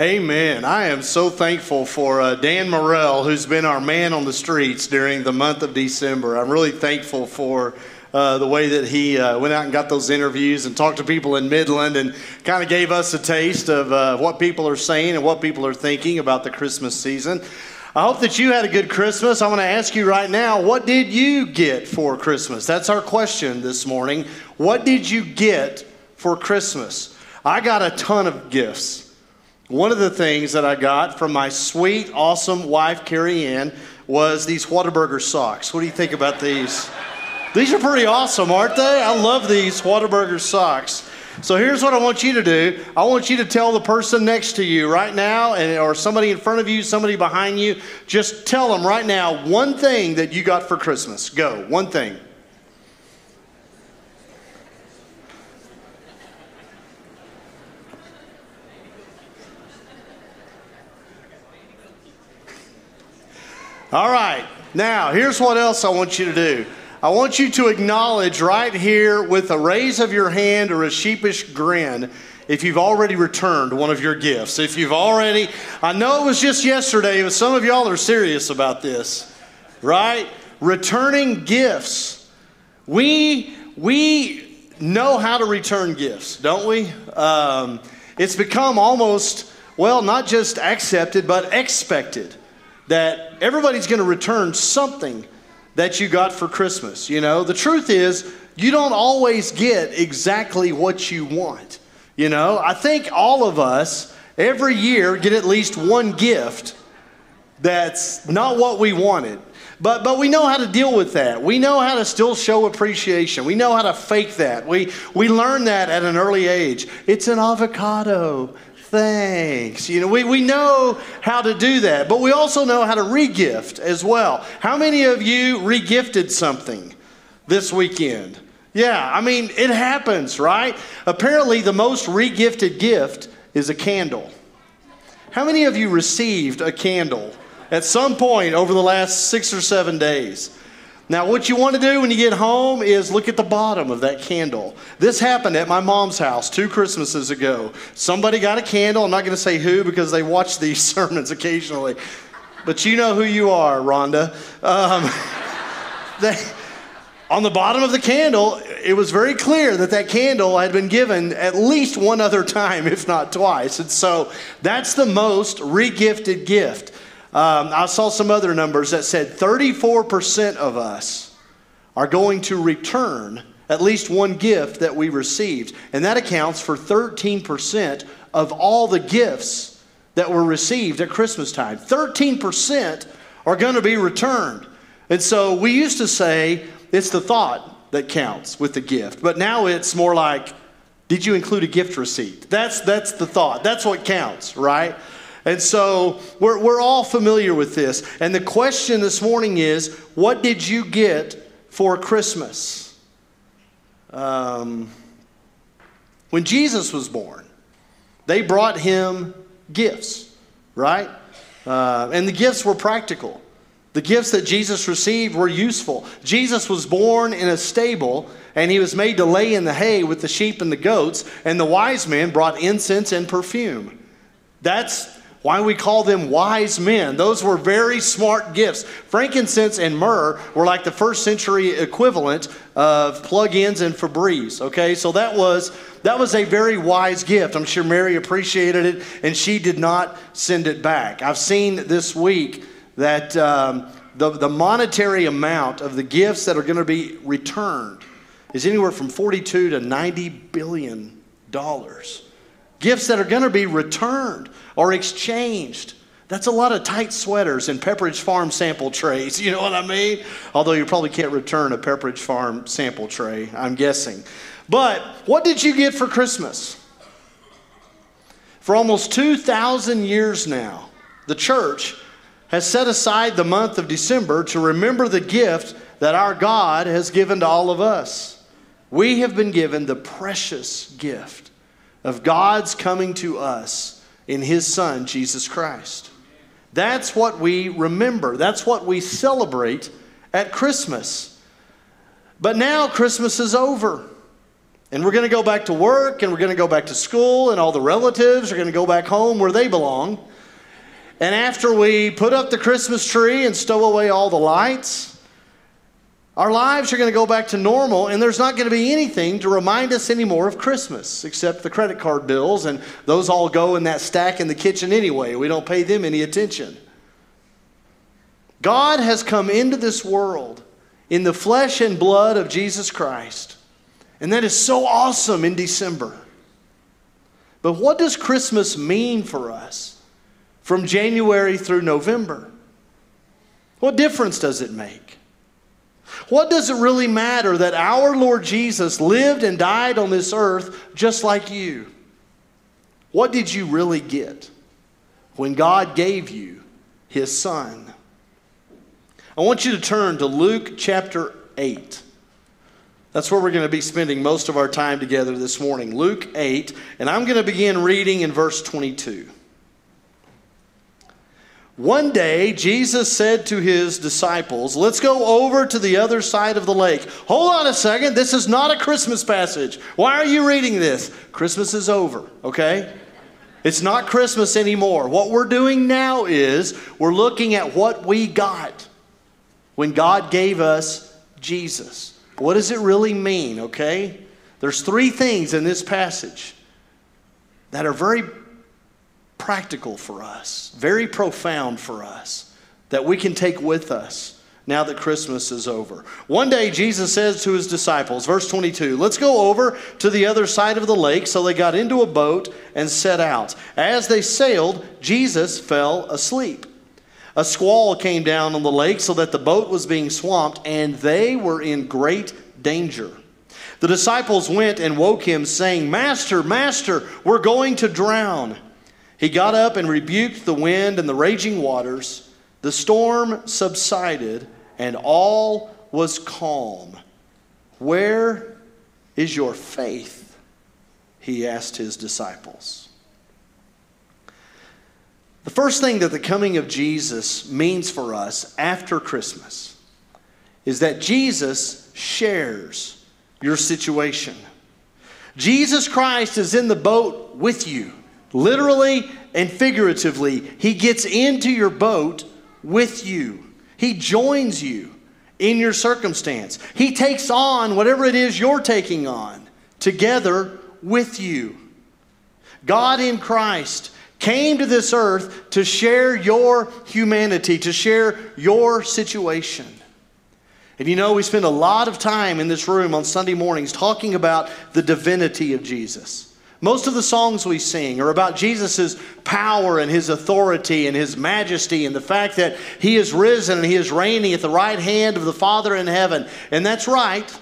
Amen. I am so thankful for uh, Dan Morrell, who's been our man on the streets during the month of December. I'm really thankful for uh, the way that he uh, went out and got those interviews and talked to people in Midland and kind of gave us a taste of uh, what people are saying and what people are thinking about the Christmas season. I hope that you had a good Christmas. I want to ask you right now, what did you get for Christmas? That's our question this morning. What did you get for Christmas? I got a ton of gifts. One of the things that I got from my sweet, awesome wife, Carrie Ann, was these Whataburger socks. What do you think about these? These are pretty awesome, aren't they? I love these Whataburger socks. So here's what I want you to do. I want you to tell the person next to you right now, and, or somebody in front of you, somebody behind you, just tell them right now one thing that you got for Christmas. Go, one thing. All right. Now, here's what else I want you to do. I want you to acknowledge right here with a raise of your hand or a sheepish grin if you've already returned one of your gifts. If you've already, I know it was just yesterday, but some of y'all are serious about this, right? Returning gifts. We, we know how to return gifts, don't we? Um, it's become almost, well, not just accepted, but expected that everybody's going to return something that you got for Christmas. You know, the truth is, you don't always get exactly what you want. You know, I think all of us every year get at least one gift that's not what we wanted. But, but we know how to deal with that. We know how to still show appreciation. We know how to fake that. We, we learn that at an early age. It's an avocado thanks. You know, we, we know how to do that, but we also know how to regift as well. How many of you regifted something this weekend? Yeah, I mean, it happens, right? Apparently, the most regifted gift is a candle. How many of you received a candle at some point over the last six or seven days? Now, what you want to do when you get home is look at the bottom of that candle. This happened at my mom's house two Christmases ago. Somebody got a candle. I'm not going to say who because they watch these sermons occasionally, but you know who you are, Rhonda. Um, they, on the bottom of the candle, it was very clear that that candle had been given at least one other time, if not twice. And so that's the most regifted gift. Um, I saw some other numbers that said 34% of us are going to return at least one gift that we received. And that accounts for 13% of all the gifts that were received at Christmas time. 13% are going to be returned. And so we used to say it's the thought that counts with the gift. But now it's more like, did you include a gift receipt? That's, that's the thought. That's what counts, right? And so we're, we're all familiar with this. And the question this morning is what did you get for Christmas? Um, when Jesus was born, they brought him gifts, right? Uh, and the gifts were practical. The gifts that Jesus received were useful. Jesus was born in a stable and he was made to lay in the hay with the sheep and the goats, and the wise men brought incense and perfume. That's why we call them wise men. Those were very smart gifts. Frankincense and myrrh were like the first century equivalent of plug-ins and Febreze. Okay, so that was that was a very wise gift. I'm sure Mary appreciated it, and she did not send it back. I've seen this week that um, the, the monetary amount of the gifts that are going to be returned is anywhere from 42 to 90 billion dollars. Gifts that are going to be returned or exchanged. That's a lot of tight sweaters and Pepperidge Farm sample trays. You know what I mean? Although you probably can't return a Pepperidge Farm sample tray, I'm guessing. But what did you get for Christmas? For almost 2,000 years now, the church has set aside the month of December to remember the gift that our God has given to all of us. We have been given the precious gift of God's coming to us in his son, Jesus Christ. That's what we remember. That's what we celebrate at Christmas. But now Christmas is over. And we're going to go back to work and we're going to go back to school, and all the relatives are going to go back home where they belong. And after we put up the Christmas tree and stow away all the lights, our lives are going to go back to normal, and there's not going to be anything to remind us anymore of Christmas except the credit card bills, and those all go in that stack in the kitchen anyway. We don't pay them any attention. God has come into this world in the flesh and blood of Jesus Christ and that is so awesome in December. But what does Christmas mean for us from January through November? What difference does it make? What does it really matter that our Lord Jesus lived and died on this earth just like you? What did you really get when God gave you his son? I want you to turn to Luke chapter 8. That's where we're going to be spending most of our time together this morning. Luke 8, and I'm going to begin reading in verse 22. One day, Jesus said to his disciples, Let's go over to the other side of the lake. Hold on a second. This is not a Christmas passage. Why are you reading this? Christmas is over, okay? It's not Christmas anymore. What we're doing now is we're looking at what we got when God gave us Jesus. What does it really mean, okay? There's three things in this passage that are very practical for us, very profound for us, that we can take with us now that Christmas is over. One day, Jesus says to his disciples, verse 22, let's go over to the other side of the lake. So they got into a boat and set out. As they sailed, Jesus fell asleep. A squall came down on the lake so that the boat was being swamped, and they were in great danger. The disciples went and woke him, saying, Master, Master, we're going to drown. He got up and rebuked the wind and the raging waters. The storm subsided, and all was calm. Where is your faith? He asked his disciples. The first thing that the coming of Jesus means for us after Christmas is that Jesus shares your situation. Jesus Christ is in the boat with you, literally and figuratively. He gets into your boat with you, He joins you in your circumstance. He takes on whatever it is you're taking on together with you. God in Christ came to this earth to share your humanity, to share your situation. And you know, we spend a lot of time in this room on Sunday mornings talking about the divinity of Jesus. Most of the songs we sing are about Jesus' power and his authority and his majesty and the fact that he is risen and he is reigning at the right hand of the Father in heaven. And that's right.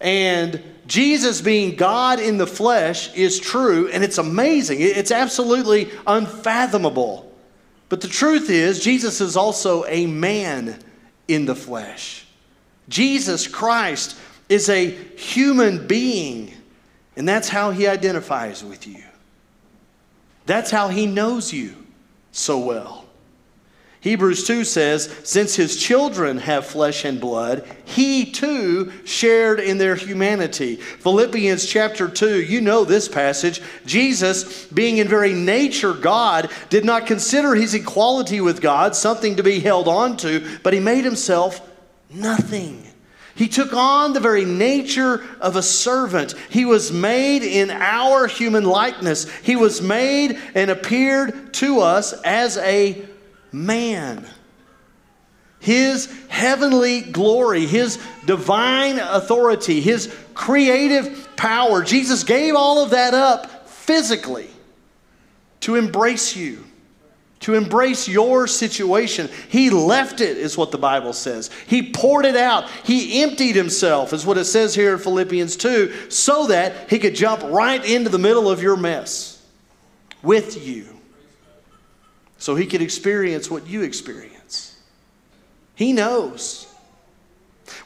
And Jesus being God in the flesh is true, and it's amazing. It's absolutely unfathomable. But the truth is, Jesus is also a man in the flesh. Jesus Christ is a human being, and that's how he identifies with you. That's how he knows you so well. Hebrews 2 says, Since his children have flesh and blood, he too shared in their humanity. Philippians chapter 2, you know this passage. Jesus, being in very nature God, did not consider his equality with God something to be held on to, but he made himself nothing. He took on the very nature of a servant. He was made in our human likeness. He was made and appeared to us as a man. His heavenly glory, His divine authority, His creative power. Jesus gave all of that up physically to embrace you, to embrace your situation. He left it, is what the Bible says. He poured it out. He emptied Himself, is what it says here in Philippians 2, so that He could jump right into the middle of your mess with you so he could experience what you experience. He knows.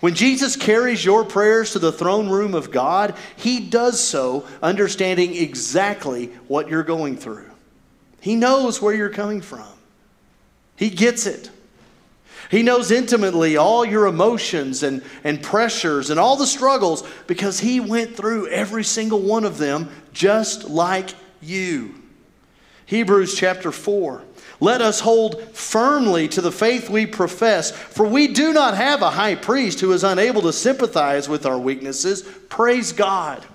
When Jesus carries your prayers to the throne room of God, he does so understanding exactly what you're going through. He knows where you're coming from, he gets it. He knows intimately all your emotions and, and pressures and all the struggles because He went through every single one of them just like you. Hebrews chapter 4. Let us hold firmly to the faith we profess, for we do not have a high priest who is unable to sympathize with our weaknesses. Praise God.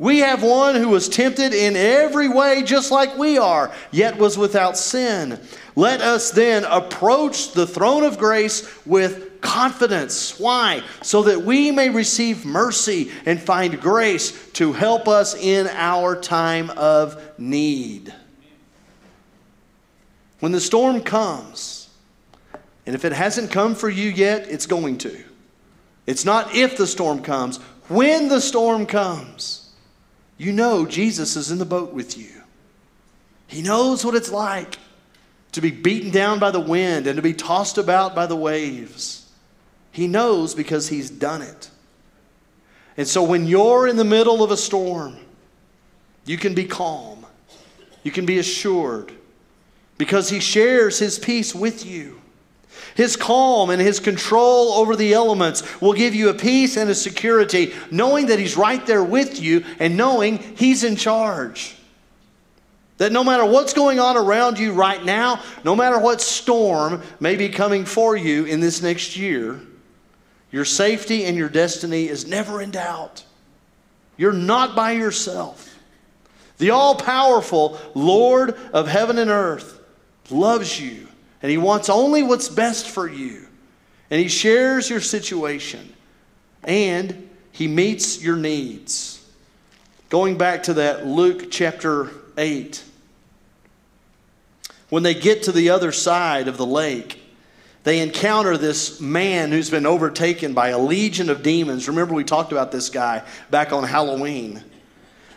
We have one who was tempted in every way just like we are, yet was without sin. Let us then approach the throne of grace with confidence. Why? So that we may receive mercy and find grace to help us in our time of need. When the storm comes, and if it hasn't come for you yet, it's going to. It's not if the storm comes, when the storm comes, you know Jesus is in the boat with you. He knows what it's like to be beaten down by the wind and to be tossed about by the waves. He knows because he's done it. And so when you're in the middle of a storm, you can be calm, you can be assured because he shares his peace with you. His calm and his control over the elements will give you a peace and a security, knowing that he's right there with you and knowing he's in charge. That no matter what's going on around you right now, no matter what storm may be coming for you in this next year, your safety and your destiny is never in doubt. You're not by yourself. The all powerful Lord of heaven and earth loves you, and He wants only what's best for you. And He shares your situation, and He meets your needs. Going back to that Luke chapter 8, when they get to the other side of the lake, they encounter this man who's been overtaken by a legion of demons. Remember, we talked about this guy back on Halloween.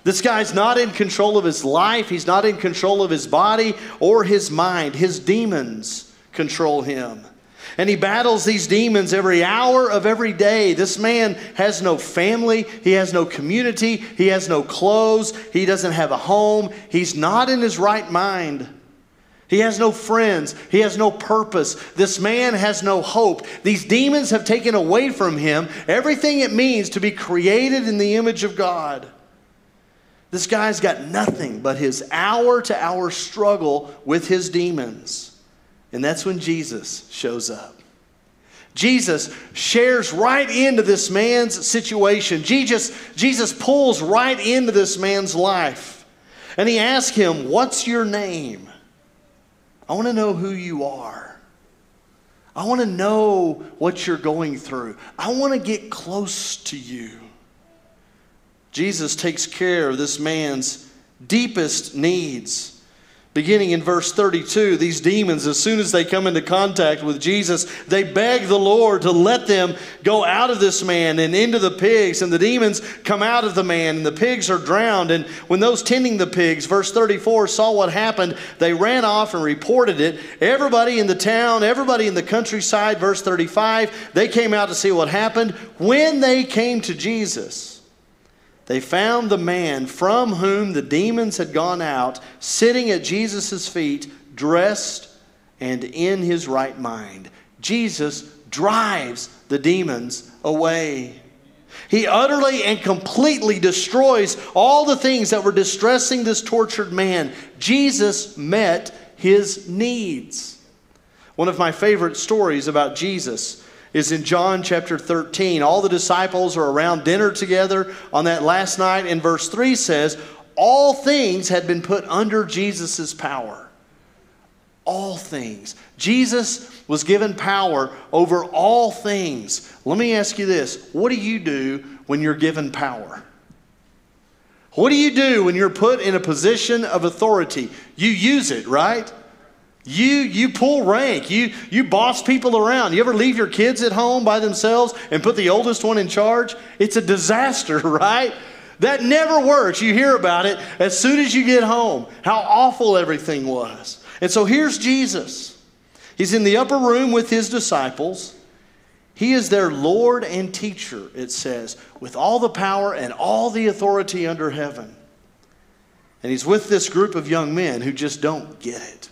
This guy's not in control of his life, he's not in control of his body or his mind. His demons control him. And he battles these demons every hour of every day. This man has no family. He has no community. He has no clothes. He doesn't have a home. He's not in his right mind. He has no friends. He has no purpose. This man has no hope. These demons have taken away from him everything it means to be created in the image of God. This guy's got nothing but his hour to hour struggle with his demons. And that's when Jesus shows up. Jesus shares right into this man's situation. Jesus, Jesus pulls right into this man's life. And he asks him, What's your name? I want to know who you are. I want to know what you're going through. I want to get close to you. Jesus takes care of this man's deepest needs. Beginning in verse 32, these demons, as soon as they come into contact with Jesus, they beg the Lord to let them go out of this man and into the pigs. And the demons come out of the man, and the pigs are drowned. And when those tending the pigs, verse 34, saw what happened, they ran off and reported it. Everybody in the town, everybody in the countryside, verse 35, they came out to see what happened. When they came to Jesus, they found the man from whom the demons had gone out sitting at Jesus' feet, dressed and in his right mind. Jesus drives the demons away. He utterly and completely destroys all the things that were distressing this tortured man. Jesus met his needs. One of my favorite stories about Jesus is in John chapter 13. All the disciples are around dinner together on that last night, and verse 3 says, All things had been put under Jesus' power. All things. Jesus was given power over all things. Let me ask you this what do you do when you're given power? What do you do when you're put in a position of authority? You use it, right? You, you pull rank. You, you boss people around. You ever leave your kids at home by themselves and put the oldest one in charge? It's a disaster, right? That never works. You hear about it as soon as you get home, how awful everything was. And so here's Jesus. He's in the upper room with his disciples. He is their Lord and teacher, it says, with all the power and all the authority under heaven. And he's with this group of young men who just don't get it.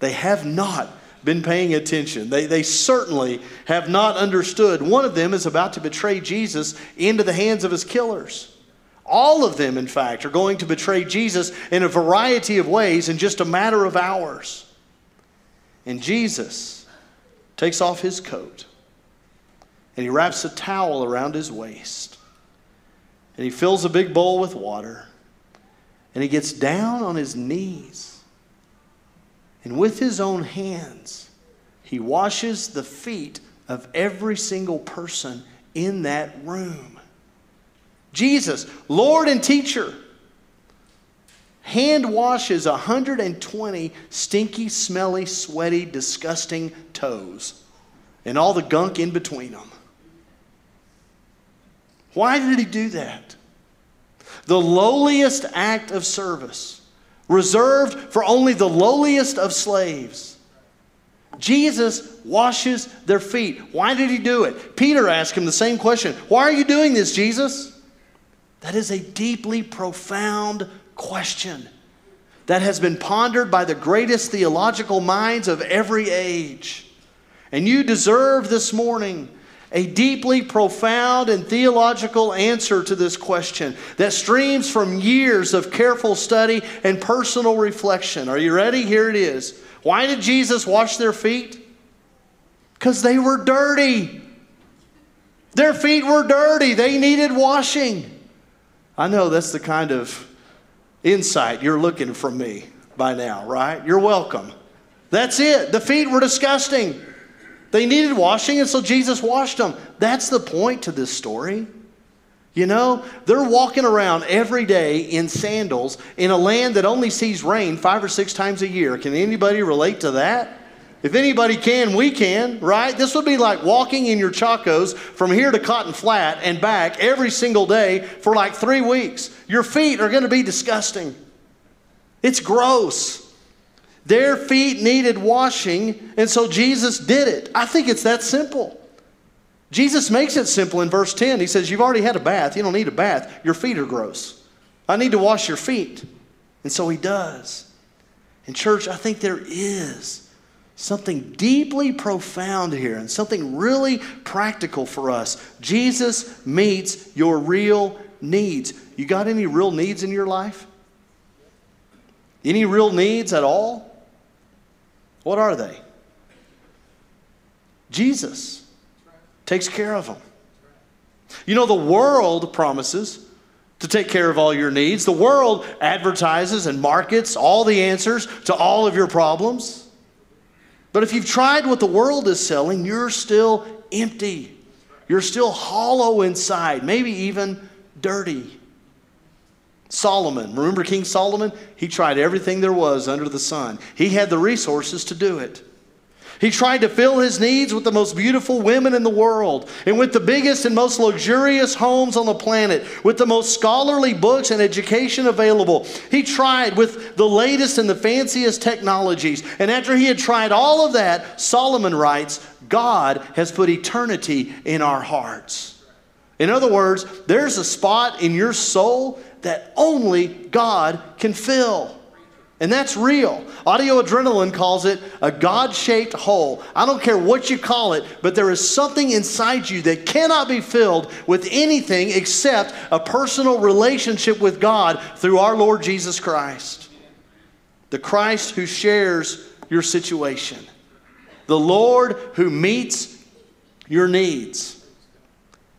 They have not been paying attention. They, they certainly have not understood. One of them is about to betray Jesus into the hands of his killers. All of them, in fact, are going to betray Jesus in a variety of ways in just a matter of hours. And Jesus takes off his coat and he wraps a towel around his waist and he fills a big bowl with water and he gets down on his knees and with his own hands he washes the feet of every single person in that room. Jesus, Lord and teacher, hand washes 120 stinky, smelly, sweaty, disgusting toes and all the gunk in between them. Why did he do that? The lowliest act of service, reserved for only the lowliest of slaves. Jesus washes their feet. Why did he do it? Peter asked him the same question Why are you doing this, Jesus? That is a deeply profound question that has been pondered by the greatest theological minds of every age. And you deserve this morning a deeply profound and theological answer to this question that streams from years of careful study and personal reflection. Are you ready? Here it is. Why did Jesus wash their feet? Because they were dirty. Their feet were dirty, they needed washing. I know that's the kind of insight you're looking from me by now, right? You're welcome. That's it. The feet were disgusting. They needed washing, and so Jesus washed them. That's the point to this story. You know, they're walking around every day in sandals in a land that only sees rain five or six times a year. Can anybody relate to that? If anybody can, we can, right? This would be like walking in your Chacos from here to Cotton Flat and back every single day for like three weeks. Your feet are going to be disgusting. It's gross. Their feet needed washing, and so Jesus did it. I think it's that simple. Jesus makes it simple in verse 10. He says, You've already had a bath. You don't need a bath. Your feet are gross. I need to wash your feet. And so he does. In church, I think there is something deeply profound here and something really practical for us. Jesus meets your real needs. You got any real needs in your life? Any real needs at all? What are they? Jesus takes care of them. You know, the world promises to take care of all your needs. The world advertises and markets all the answers to all of your problems. But if you've tried what the world is selling, you're still empty. You're still hollow inside, maybe even dirty. Solomon, remember King Solomon? He tried everything there was under the sun. He had the resources to do it. He tried to fill his needs with the most beautiful women in the world and with the biggest and most luxurious homes on the planet, with the most scholarly books and education available. He tried with the latest and the fanciest technologies. And after he had tried all of that, Solomon writes, God has put eternity in our hearts. In other words, there's a spot in your soul that only God can fill. And that's real. Audio Adrenaline calls it a God shaped hole. I don't care what you call it, but there is something inside you that cannot be filled with anything except a personal relationship with God through our Lord Jesus Christ. The Christ who shares your situation, the Lord who meets your needs,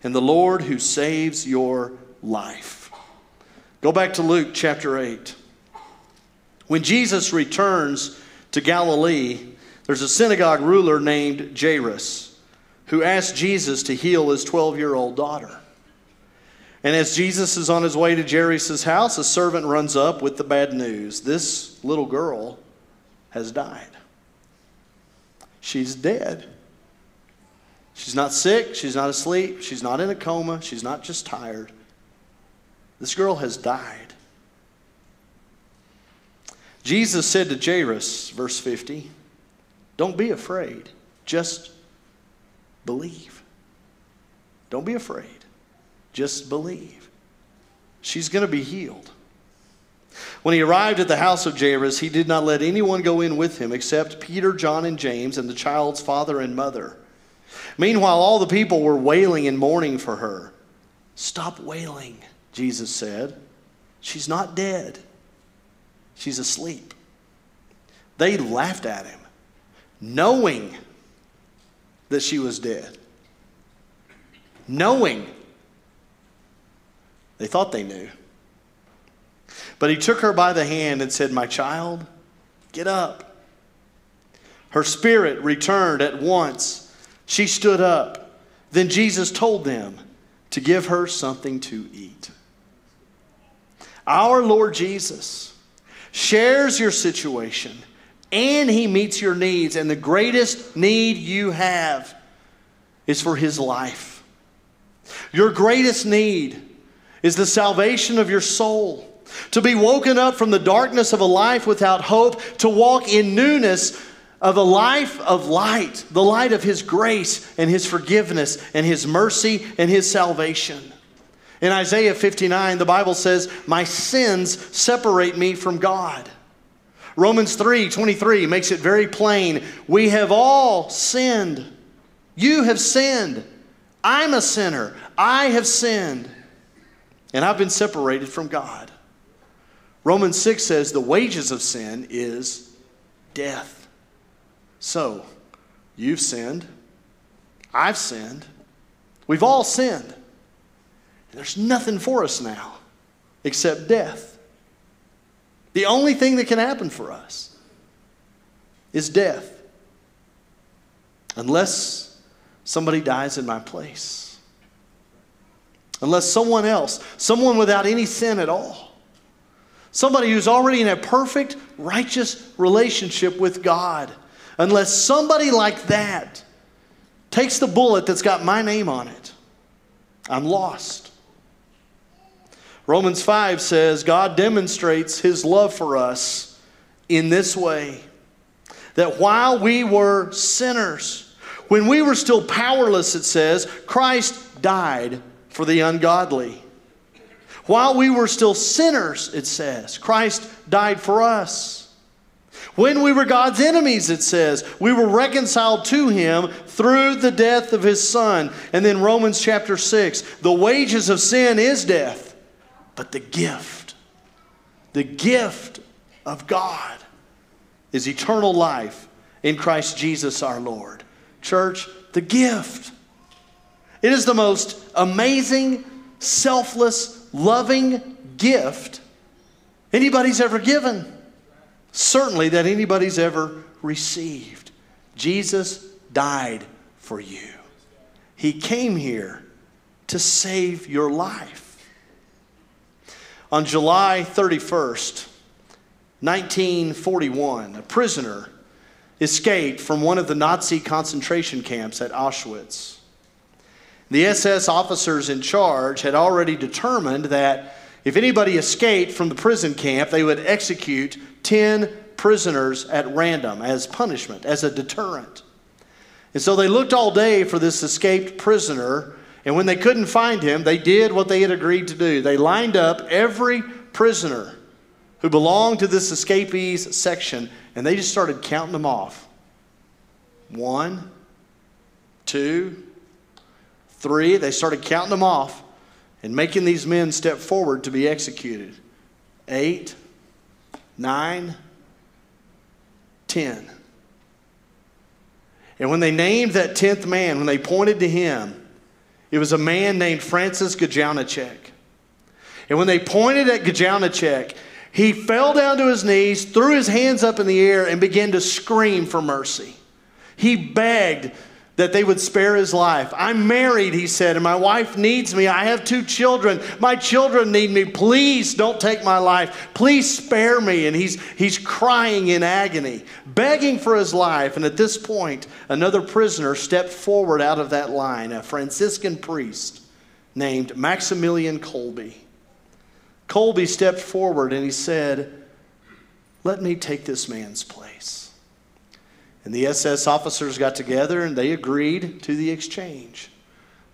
and the Lord who saves your life. Go back to Luke chapter 8. When Jesus returns to Galilee, there's a synagogue ruler named Jairus who asks Jesus to heal his 12 year old daughter. And as Jesus is on his way to Jairus' house, a servant runs up with the bad news this little girl has died. She's dead. She's not sick, she's not asleep, she's not in a coma, she's not just tired. This girl has died. Jesus said to Jairus, verse 50, Don't be afraid, just believe. Don't be afraid, just believe. She's going to be healed. When he arrived at the house of Jairus, he did not let anyone go in with him except Peter, John, and James, and the child's father and mother. Meanwhile, all the people were wailing and mourning for her. Stop wailing, Jesus said. She's not dead, she's asleep. They laughed at him, knowing that she was dead. Knowing. They thought they knew. But he took her by the hand and said, My child, get up. Her spirit returned at once. She stood up. Then Jesus told them to give her something to eat. Our Lord Jesus shares your situation and he meets your needs. And the greatest need you have is for his life. Your greatest need is the salvation of your soul to be woken up from the darkness of a life without hope, to walk in newness of a life of light, the light of His grace and His forgiveness and His mercy and His salvation. In Isaiah 59, the Bible says, My sins separate me from God. Romans 3 23 makes it very plain. We have all sinned. You have sinned. I'm a sinner. I have sinned. And I've been separated from God. Romans 6 says the wages of sin is death. So, you've sinned. I've sinned. We've all sinned. There's nothing for us now except death. The only thing that can happen for us is death. Unless somebody dies in my place. Unless someone else, someone without any sin at all, Somebody who's already in a perfect, righteous relationship with God. Unless somebody like that takes the bullet that's got my name on it, I'm lost. Romans 5 says God demonstrates his love for us in this way that while we were sinners, when we were still powerless, it says, Christ died for the ungodly. While we were still sinners, it says, Christ died for us. When we were God's enemies, it says, we were reconciled to him through the death of his son. And then Romans chapter 6 the wages of sin is death, but the gift, the gift of God is eternal life in Christ Jesus our Lord. Church, the gift. It is the most amazing, selfless, loving gift anybody's ever given. Certainly, that anybody's ever received. Jesus died for you, He came here to save your life. On July 31st, 1941, a prisoner escaped from one of the Nazi concentration camps at Auschwitz. The SS officers in charge had already determined that if anybody escaped from the prison camp, they would execute 10 prisoners at random as punishment, as a deterrent. And so they looked all day for this escaped prisoner, and when they couldn't find him, they did what they had agreed to do. They lined up every prisoner who belonged to this escapees section, and they just started counting them off. One, two, three, they started counting them off and making these men step forward to be executed. Eight, nine, ten. And when they named that tenth man, when they pointed to him, it was a man named Francis Gajowniczek. And when they pointed at Gajowniczek, he fell down to his knees, threw his hands up in the air, and began to scream for mercy. He begged that they would spare his life. I'm married, he said, and my wife needs me. I have two children. My children need me. Please don't take my life. Please spare me. And he's, he's crying in agony, begging for his life. And at this point, another prisoner stepped forward out of that line, a Franciscan priest named Maximilian Kolbe. Kolbe stepped forward and he said, Let me take this man's place. And the SS officers got together and they agreed to the exchange.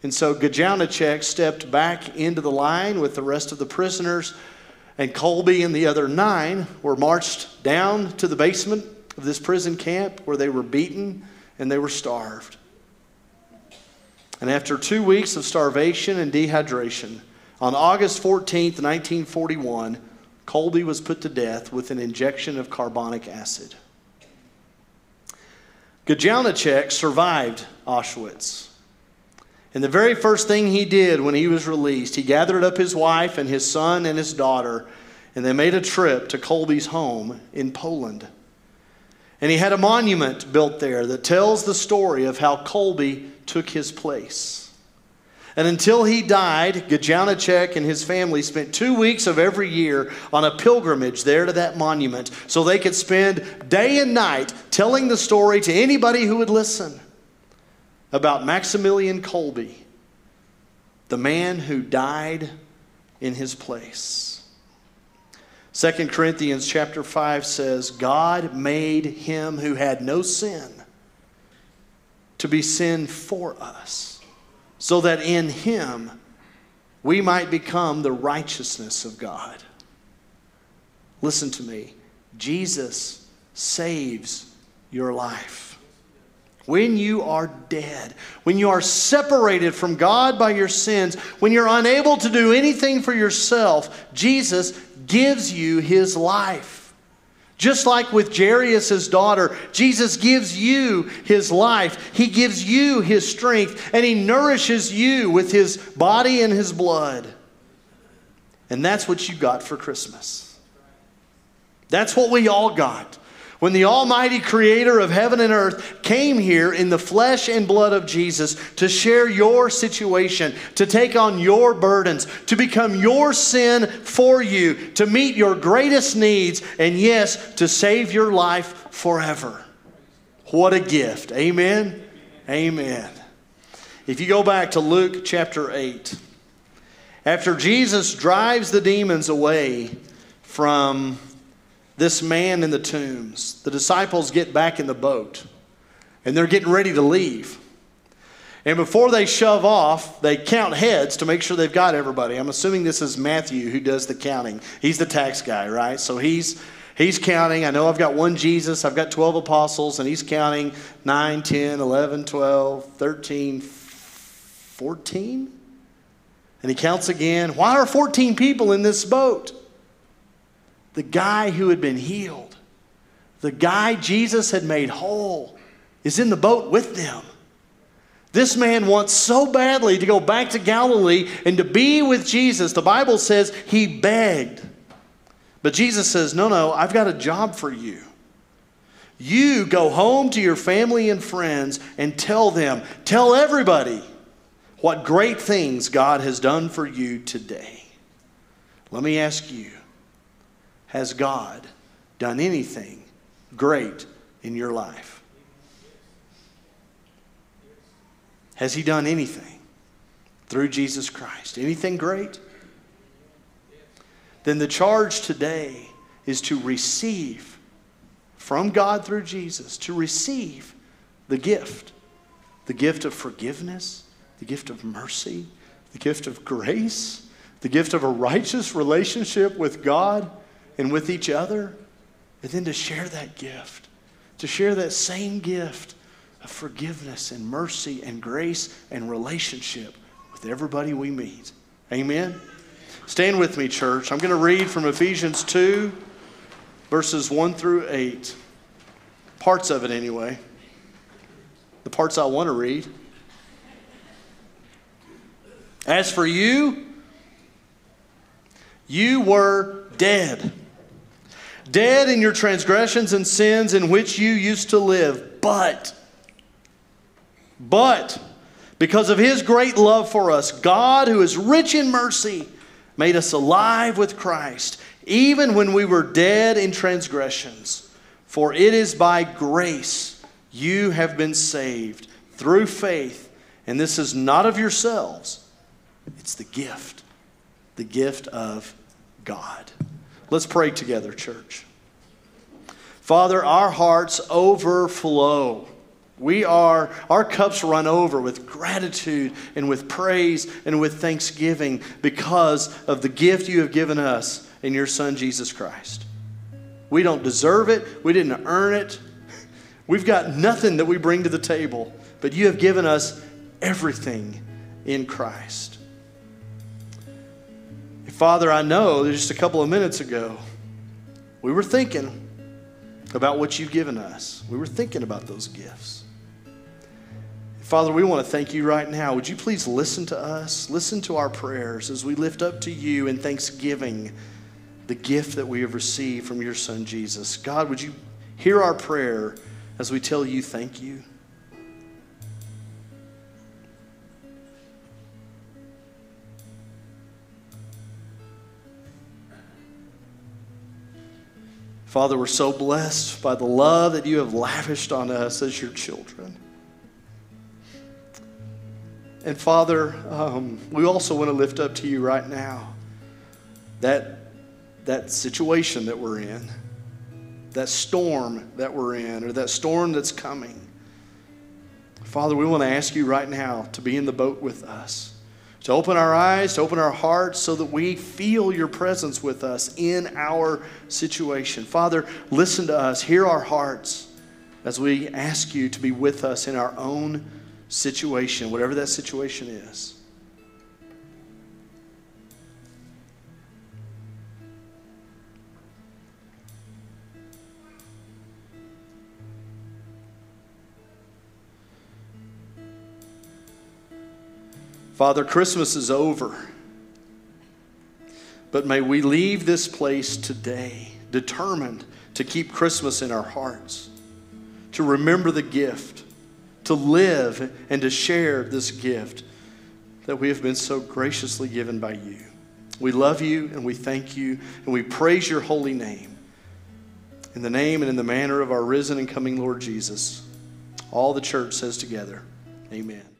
And so Gajowniczek stepped back into the line with the rest of the prisoners. And Kolbe and the other nine were marched down to the basement of this prison camp where they were beaten and they were starved. And after two weeks of starvation and dehydration, on August 14th, 1941, Kolbe was put to death with an injection of carbonic acid. Gajowniczek survived Auschwitz. And the very first thing he did when he was released, he gathered up his wife and his son and his daughter, and they made a trip to Kolbe's home in Poland. And he had a monument built there that tells the story of how Kolbe took his place. And until he died, Gajowniczek and his family spent two weeks of every year on a pilgrimage there to that monument so they could spend day and night telling the story to anybody who would listen about Maximilian Kolbe, the man who died in his place. 2 Corinthians chapter 5 says, God made him who had no sin to be sin for us so that in him we might become the righteousness of God. Listen to me. Jesus saves your life. When you are dead, when you are separated from God by your sins, when you're unable to do anything for yourself, Jesus gives you his life. Just like with Jairus' daughter, Jesus gives you his life. He gives you his strength, and he nourishes you with his body and his blood. And that's what you got for Christmas. That's what we all got. When the Almighty Creator of heaven and earth came here in the flesh and blood of Jesus to share your situation, to take on your burdens, to become your sin for you, to meet your greatest needs, and yes, to save your life forever. What a gift. Amen. Amen. If you go back to Luke chapter 8, after Jesus drives the demons away from this man in the tombs. The disciples get back in the boat and they're getting ready to leave. And before they shove off, they count heads to make sure they've got everybody. I'm assuming this is Matthew who does the counting. He's the tax guy, right? So he's he's counting. I know I've got one Jesus, I've got 12 apostles, and he's counting 9, 10, 11, 12, 13, 14. And he counts again. Why are 14 people in this boat? The guy who had been healed, the guy Jesus had made whole, is in the boat with them. This man wants so badly to go back to Galilee and to be with Jesus. The Bible says he begged. But Jesus says, No, no, I've got a job for you. You go home to your family and friends and tell them, tell everybody what great things God has done for you today. Let me ask you has God done anything great in your life? Has He done anything through Jesus Christ? Anything great? Then the charge today is to receive from God through Jesus, to receive the gift the gift of forgiveness, the gift of mercy, the gift of grace, the gift of a righteous relationship with God and with each other, and then to share that gift, to share that same gift of forgiveness and mercy and grace and relationship with everybody we meet. Amen? Stand with me, church. I'm going to read from Ephesians 2, verses 1 through 8. Parts of it, anyway. The parts I want to read. As for you, you were dead dead in your transgressions and sins in which you used to live. But, but, because of his great love for us, God, who is rich in mercy, made us alive with Christ, even when we were dead in transgressions. For it is by grace you have been saved through faith, and this is not of yourselves, it's the gift, the gift of God. Let's pray together, church. Father, our hearts overflow. We are, our cups run over with gratitude and with praise and with thanksgiving because of the gift you have given us in your Son, Jesus Christ. We don't deserve it, we didn't earn it. We've got nothing that we bring to the table, but you have given us everything in Christ. Father, I know just a couple of minutes ago, we were thinking about what you've given us. We were thinking about those gifts. Father, we want to thank you right now. Would you please listen to us? Listen to our prayers as we lift up to you in thanksgiving the gift that we have received from your Son, Jesus. God, would you hear our prayer as we tell you thank you? Father, we're so blessed by the love that you have lavished on us as your children. And Father, um, we also want to lift up to you right now that, that situation that we're in, that storm that we're in, or that storm that's coming. Father, we want to ask you right now to be in the boat with us to open our eyes, to open our hearts so that we feel your presence with us in our situation. Father, listen to us, hear our hearts as we ask you to be with us in our own situation, whatever that situation is. Father, Christmas is over. But may we leave this place today determined to keep Christmas in our hearts, to remember the gift, to live and to share this gift that we have been so graciously given by you. We love you and we thank you and we praise your holy name. In the name and in the manner of our risen and coming Lord Jesus, all the church says together, Amen.